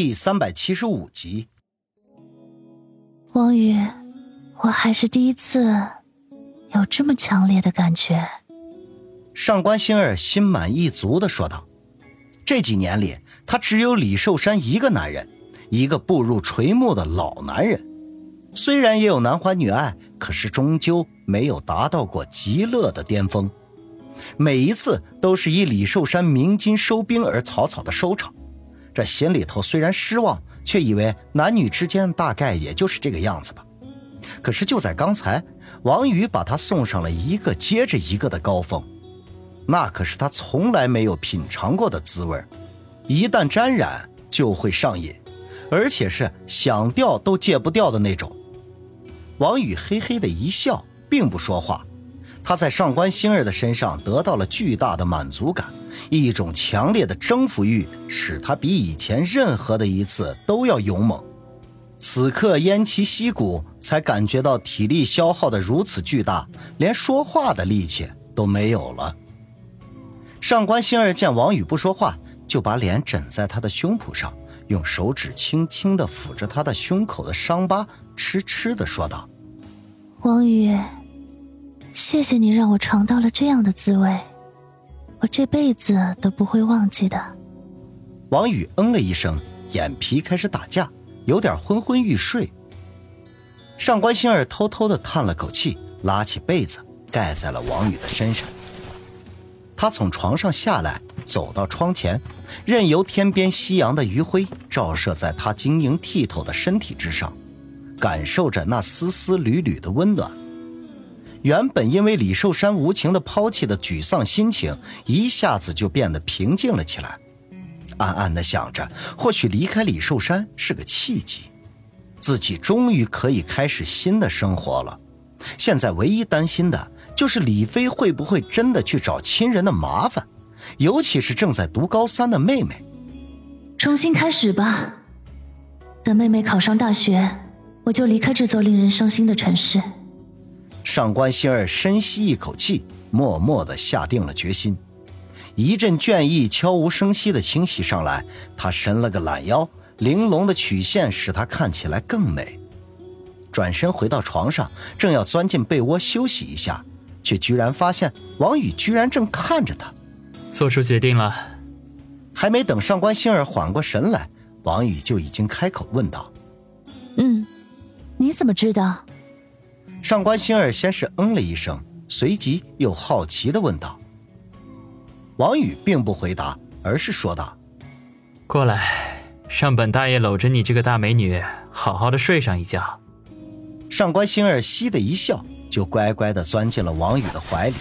第三百七十五集。王宇，我还是第一次有这么强烈的感觉。上官星儿心满意足的说道：“这几年里，他只有李寿山一个男人，一个步入垂暮的老男人。虽然也有男欢女爱，可是终究没有达到过极乐的巅峰。每一次都是以李寿山鸣金收兵而草草的收场。”这心里头虽然失望，却以为男女之间大概也就是这个样子吧。可是就在刚才，王宇把他送上了一个接着一个的高峰，那可是他从来没有品尝过的滋味一旦沾染就会上瘾，而且是想掉都戒不掉的那种。王宇嘿嘿的一笑，并不说话。他在上官星儿的身上得到了巨大的满足感。一种强烈的征服欲使他比以前任何的一次都要勇猛。此刻偃旗息鼓，才感觉到体力消耗的如此巨大，连说话的力气都没有了。上官星儿见王宇不说话，就把脸枕在他的胸脯上，用手指轻轻地抚着他的胸口的伤疤，痴痴地说道：“王宇，谢谢你让我尝到了这样的滋味。”我这辈子都不会忘记的。王宇嗯了一声，眼皮开始打架，有点昏昏欲睡。上官星儿偷偷的叹了口气，拉起被子盖在了王宇的身上。他从床上下来，走到窗前，任由天边夕阳的余晖照射在他晶莹剔透的身体之上，感受着那丝丝缕缕的温暖。原本因为李寿山无情的抛弃的沮丧心情，一下子就变得平静了起来。暗暗的想着，或许离开李寿山是个契机，自己终于可以开始新的生活了。现在唯一担心的就是李飞会不会真的去找亲人的麻烦，尤其是正在读高三的妹妹。重新开始吧，等妹妹考上大学，我就离开这座令人伤心的城市。上官星儿深吸一口气，默默地下定了决心。一阵倦意悄无声息地侵袭上来，她伸了个懒腰，玲珑的曲线使她看起来更美。转身回到床上，正要钻进被窝休息一下，却居然发现王宇居然正看着她。做出决定了。还没等上官星儿缓过神来，王宇就已经开口问道：“嗯，你怎么知道？”上官星儿先是嗯了一声，随即又好奇的问道：“王宇并不回答，而是说道：‘过来，让本大爷搂着你这个大美女，好好的睡上一觉。’”上官星儿嘻的一笑，就乖乖的钻进了王宇的怀里，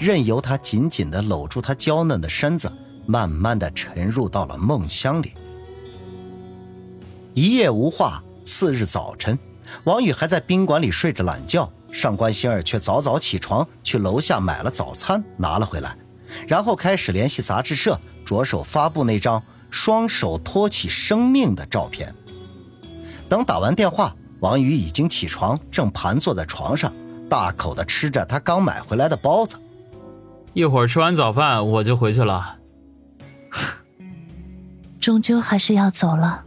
任由他紧紧的搂住她娇嫩的身子，慢慢的沉入到了梦乡里。一夜无话，次日早晨。王宇还在宾馆里睡着懒觉，上官星儿却早早起床去楼下买了早餐拿了回来，然后开始联系杂志社，着手发布那张双手托起生命的照片。等打完电话，王宇已经起床，正盘坐在床上，大口的吃着他刚买回来的包子。一会儿吃完早饭我就回去了。终究还是要走了。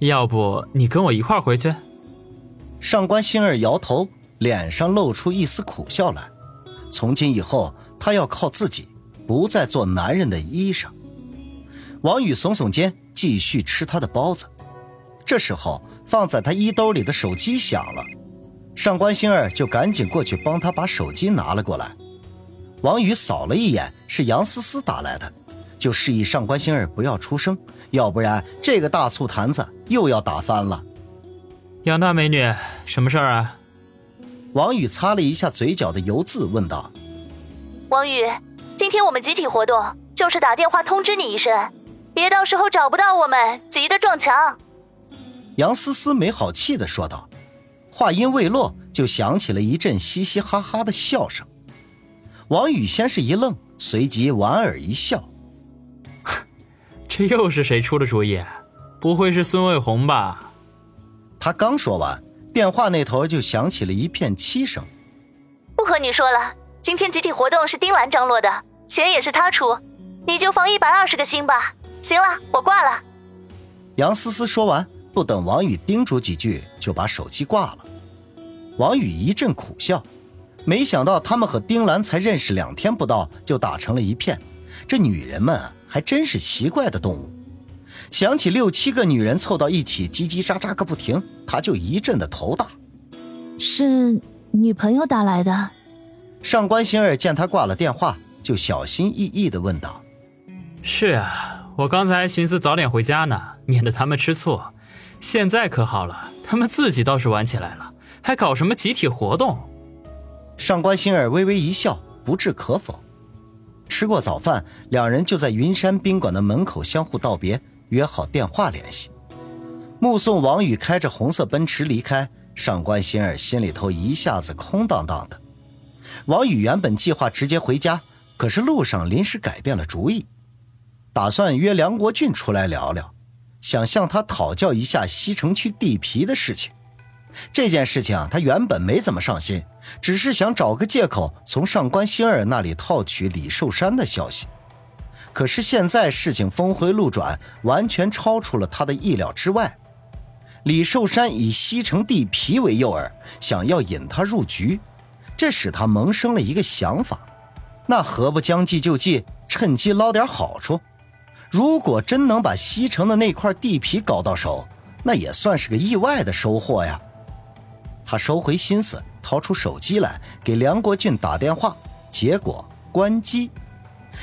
要不你跟我一块回去？上官星儿摇头，脸上露出一丝苦笑来。从今以后，她要靠自己，不再做男人的衣裳。王宇耸耸肩，继续吃他的包子。这时候，放在他衣兜里的手机响了，上官星儿就赶紧过去帮他把手机拿了过来。王宇扫了一眼，是杨思思打来的。就示意上官星儿不要出声，要不然这个大醋坛子又要打翻了。杨大美女，什么事儿啊？王宇擦了一下嘴角的油渍，问道：“王宇，今天我们集体活动，就是打电话通知你一声，别到时候找不到我们，急得撞墙。”杨思思没好气的说道，话音未落，就响起了一阵嘻嘻哈哈的笑声。王宇先是一愣，随即莞尔一笑。这又是谁出的主意？不会是孙卫红吧？他刚说完，电话那头就响起了一片凄声。不和你说了，今天集体活动是丁兰张罗的，钱也是他出，你就放一百二十个心吧。行了，我挂了。杨思思说完，不等王宇叮嘱几句，就把手机挂了。王宇一阵苦笑，没想到他们和丁兰才认识两天不到，就打成了一片。这女人们还真是奇怪的动物。想起六七个女人凑到一起叽叽喳喳个不停，他就一阵的头大。是女朋友打来的。上官星儿见他挂了电话，就小心翼翼的问道：“是啊，我刚才寻思早点回家呢，免得他们吃醋。现在可好了，他们自己倒是玩起来了，还搞什么集体活动。”上官星儿微微一笑，不置可否。吃过早饭，两人就在云山宾馆的门口相互道别，约好电话联系。目送王宇开着红色奔驰离开，上官心儿心里头一下子空荡荡的。王宇原本计划直接回家，可是路上临时改变了主意，打算约梁国俊出来聊聊，想向他讨教一下西城区地皮的事情。这件事情啊，他原本没怎么上心，只是想找个借口从上官星儿那里套取李寿山的消息。可是现在事情峰回路转，完全超出了他的意料之外。李寿山以西城地皮为诱饵，想要引他入局，这使他萌生了一个想法：那何不将计就计，趁机捞点好处？如果真能把西城的那块地皮搞到手，那也算是个意外的收获呀。他收回心思，掏出手机来给梁国俊打电话，结果关机。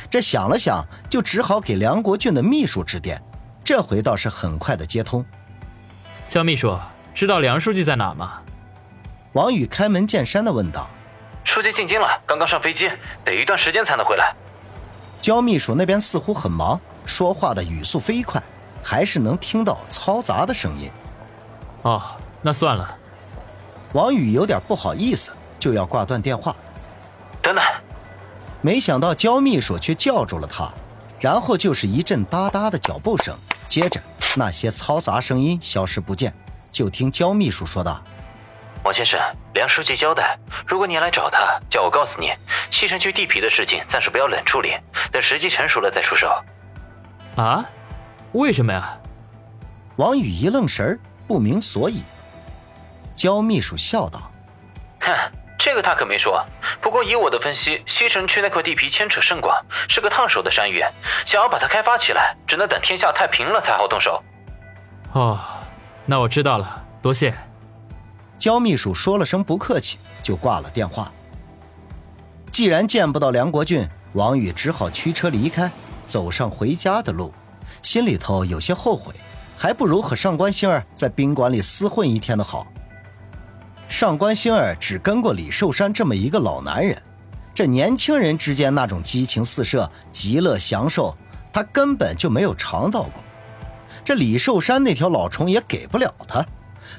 这想了想，就只好给梁国俊的秘书致电。这回倒是很快的接通。焦秘书，知道梁书记在哪吗？王宇开门见山的问道。书记进京了，刚刚上飞机，得一段时间才能回来。焦秘书那边似乎很忙，说话的语速飞快，还是能听到嘈杂的声音。哦，那算了。王宇有点不好意思，就要挂断电话。等等，没想到焦秘书却叫住了他，然后就是一阵哒哒的脚步声，接着那些嘈杂声音消失不见。就听焦秘书说道：“王先生，梁书记交代，如果你来找他，叫我告诉你，西城区地皮的事情暂时不要冷处理，等时机成熟了再出手。”啊？为什么呀？王宇一愣神不明所以。焦秘书笑道：“哼，这个他可没说。不过以我的分析，西城区那块地皮牵扯甚广，是个烫手的山芋，想要把它开发起来，只能等天下太平了才好动手。”哦，那我知道了，多谢。焦秘书说了声不客气，就挂了电话。既然见不到梁国俊，王宇只好驱车离开，走上回家的路，心里头有些后悔，还不如和上官星儿在宾馆里厮混一天的好。上官星儿只跟过李寿山这么一个老男人，这年轻人之间那种激情四射、极乐享受，他根本就没有尝到过。这李寿山那条老虫也给不了他。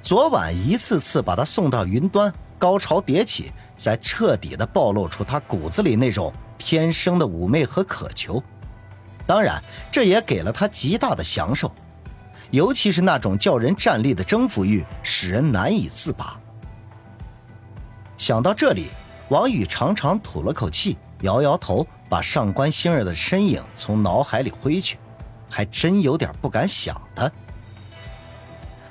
昨晚一次次把他送到云端，高潮迭起，才彻底的暴露出他骨子里那种天生的妩媚和渴求。当然，这也给了他极大的享受，尤其是那种叫人站立的征服欲，使人难以自拔。想到这里，王宇长长吐了口气，摇摇头，把上官星儿的身影从脑海里挥去，还真有点不敢想的。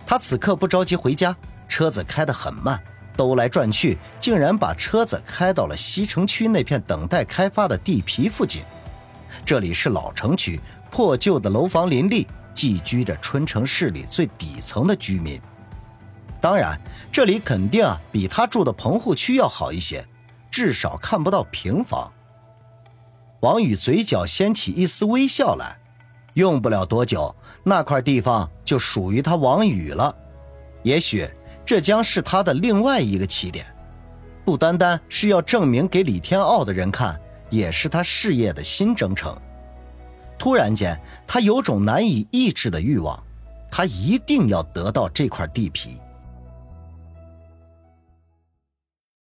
他此刻不着急回家，车子开得很慢，兜来转去，竟然把车子开到了西城区那片等待开发的地皮附近。这里是老城区，破旧的楼房林立，寄居着春城市里最底层的居民。当然，这里肯定啊比他住的棚户区要好一些，至少看不到平房。王宇嘴角掀起一丝微笑来，用不了多久，那块地方就属于他王宇了。也许这将是他的另外一个起点，不单单是要证明给李天傲的人看，也是他事业的新征程。突然间，他有种难以抑制的欲望，他一定要得到这块地皮。